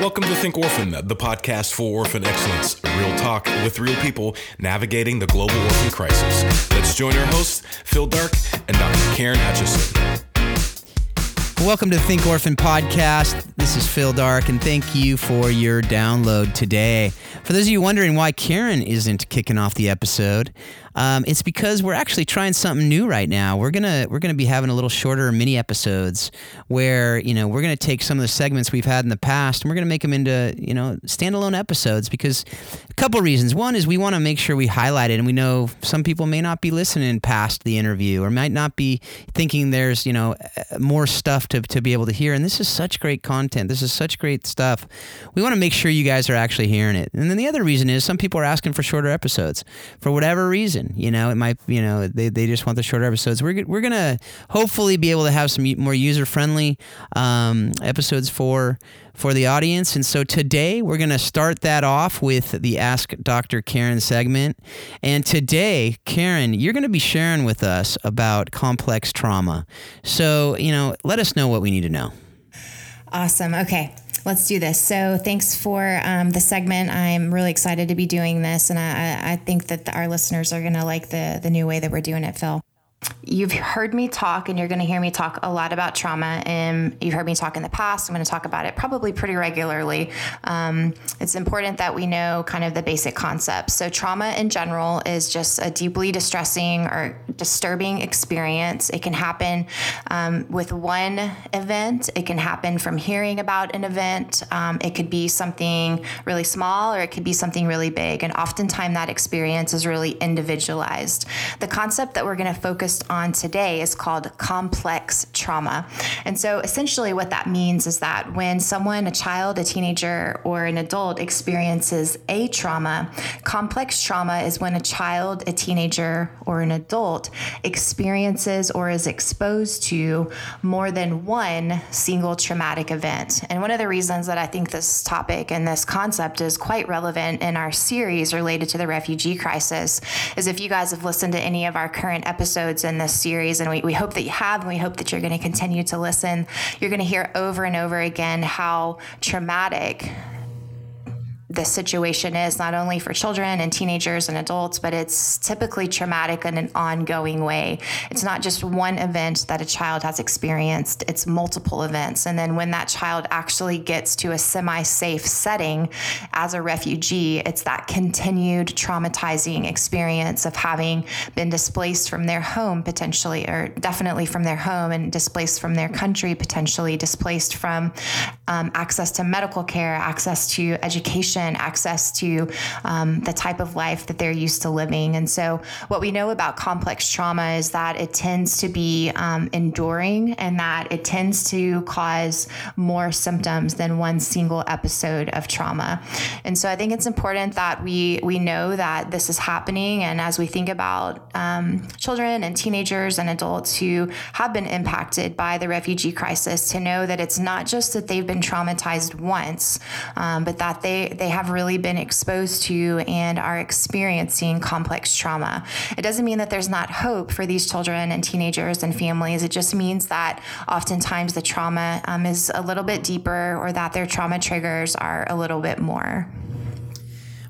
Welcome to Think Orphan, the podcast for orphan excellence. Real talk with real people navigating the global orphan crisis. Let's join our hosts, Phil Dark and Dr. Karen Hutchison. Welcome to Think Orphan podcast. This is Phil Dark, and thank you for your download today. For those of you wondering why Karen isn't kicking off the episode, um, it's because we're actually trying something new right now. We're gonna we're gonna be having a little shorter mini episodes where you know we're gonna take some of the segments we've had in the past and we're gonna make them into you know standalone episodes because a couple reasons. One is we want to make sure we highlight it, and we know some people may not be listening past the interview or might not be thinking there's you know more stuff to to be able to hear. And this is such great content. This is such great stuff. We want to make sure you guys are actually hearing it. And then the other reason is some people are asking for shorter episodes for whatever reason. You know, it might, you know, they, they just want the shorter episodes. We're, we're going to hopefully be able to have some more user friendly um, episodes for for the audience. And so today we're going to start that off with the Ask Dr. Karen segment. And today, Karen, you're going to be sharing with us about complex trauma. So, you know, let us know what we need to know. Awesome. Okay let's do this. So thanks for um, the segment. I'm really excited to be doing this, and I, I think that our listeners are going to like the the new way that we're doing it, Phil. You've heard me talk, and you're going to hear me talk a lot about trauma. And you've heard me talk in the past. I'm going to talk about it probably pretty regularly. Um, it's important that we know kind of the basic concepts. So, trauma in general is just a deeply distressing or disturbing experience. It can happen um, with one event, it can happen from hearing about an event. Um, it could be something really small, or it could be something really big. And oftentimes, that experience is really individualized. The concept that we're going to focus focused on today is called complex trauma. And so essentially, what that means is that when someone, a child, a teenager, or an adult experiences a trauma, complex trauma is when a child, a teenager, or an adult experiences or is exposed to more than one single traumatic event. And one of the reasons that I think this topic and this concept is quite relevant in our series related to the refugee crisis is if you guys have listened to any of our current episodes episodes in this series, and we, we hope that you have, and we hope that you're going to continue to listen. You're going to hear over and over again how traumatic the situation is not only for children and teenagers and adults, but it's typically traumatic in an ongoing way. It's not just one event that a child has experienced, it's multiple events. And then when that child actually gets to a semi safe setting as a refugee, it's that continued traumatizing experience of having been displaced from their home, potentially, or definitely from their home, and displaced from their country, potentially displaced from um, access to medical care, access to education access to um, the type of life that they're used to living. And so, what we know about complex trauma is that it tends to be um, enduring and that it tends to cause more symptoms than one single episode of trauma. And so, I think it's important that we we know that this is happening. And as we think about um, children and teenagers and adults who have been impacted by the refugee crisis, to know that it's not just that they've been traumatized once, um, but that they they have really been exposed to and are experiencing complex trauma. It doesn't mean that there's not hope for these children and teenagers and families. It just means that oftentimes the trauma um, is a little bit deeper or that their trauma triggers are a little bit more.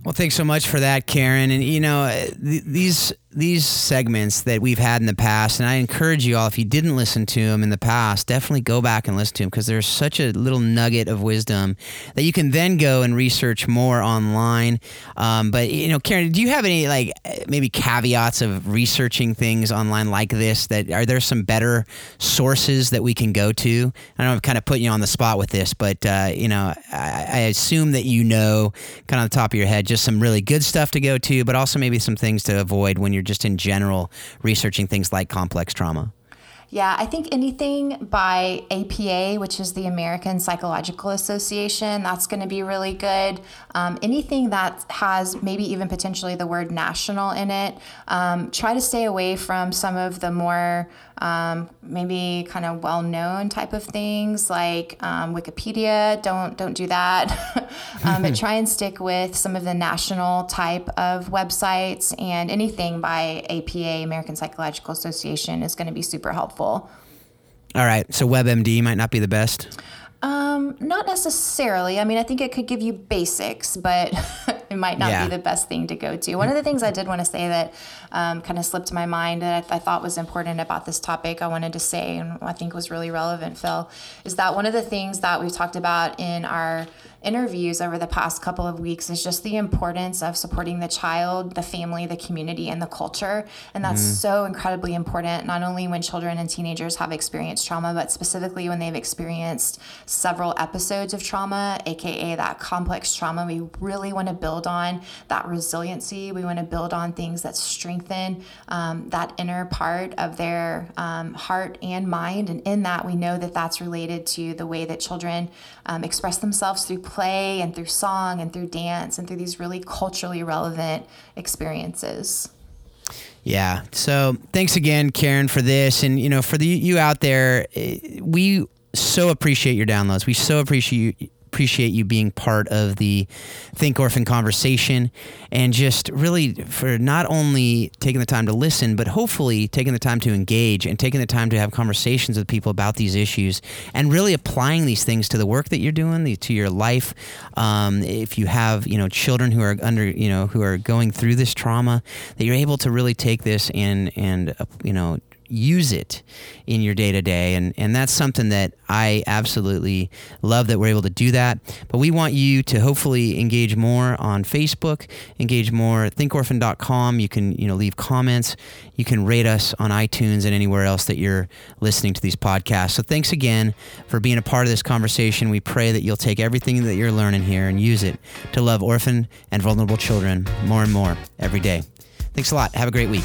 Well, thanks so much for that, Karen. And you know, th- these these segments that we've had in the past, and I encourage you all, if you didn't listen to them in the past, definitely go back and listen to them because there's such a little nugget of wisdom that you can then go and research more online. Um, but you know, Karen, do you have any like maybe caveats of researching things online like this? That are there some better sources that we can go to? I know I'm kind of putting you on the spot with this, but uh, you know, I, I assume that you know, kind of on the top of your head, just some really good stuff to go to, but also maybe some things to avoid when you're just in general researching things like complex trauma? Yeah, I think anything by APA, which is the American Psychological Association, that's going to be really good. Um, anything that has maybe even potentially the word national in it, um, try to stay away from some of the more um, maybe kind of well-known type of things like um, Wikipedia. Don't don't do that. Um, but try and stick with some of the national type of websites and anything by APA, American Psychological Association, is going to be super helpful. All right, so WebMD might not be the best. Um, not necessarily. I mean, I think it could give you basics, but it might not Yeah. be the best thing to go to. One of the things I did want to say that um, kind of slipped my mind that I, I thought was important about this topic, I wanted to say, and I think was really relevant, Phil, is that one of the things that we've talked about in our interviews over the past couple of weeks is just the importance of supporting the child, the family, the community, and the culture. And that's so incredibly important, not only when children and teenagers have experienced trauma, but specifically when they've experienced several episodes of trauma, aka that complex trauma. We really want to build on that resiliency. We want to build on things that strengthen um, that inner part of their um, heart and mind. And in that, we know that that's related to the way that children um, express themselves through play and through song and through dance and through these really culturally relevant experiences. Yeah. So thanks again, Karen, for this, and you know, for the you out there, eh, we so appreciate your downloads. We so appreciate you. Appreciate you being part of the Think Orphan conversation and just really for not only taking the time to listen, but hopefully taking the time to engage and taking the time to have conversations with people about these issues and really applying these things to the work that you're doing, the- to your life. Um, if you have, you know, children who are under, you know, who are going through this trauma, that you're able to really take this and and uh, you know use it in your day to day. And, and that's something that I absolutely love that we're able to do that. But we want you to hopefully engage more on Facebook, engage more at thinkorphan.com. You can, you know, leave comments. You can rate us on iTunes and anywhere else that you're listening to these podcasts. So thanks again for being a part of this conversation. We pray that you'll take everything that you're learning here and use it to love orphan and vulnerable children more and more every day. Thanks a lot. Have a great week.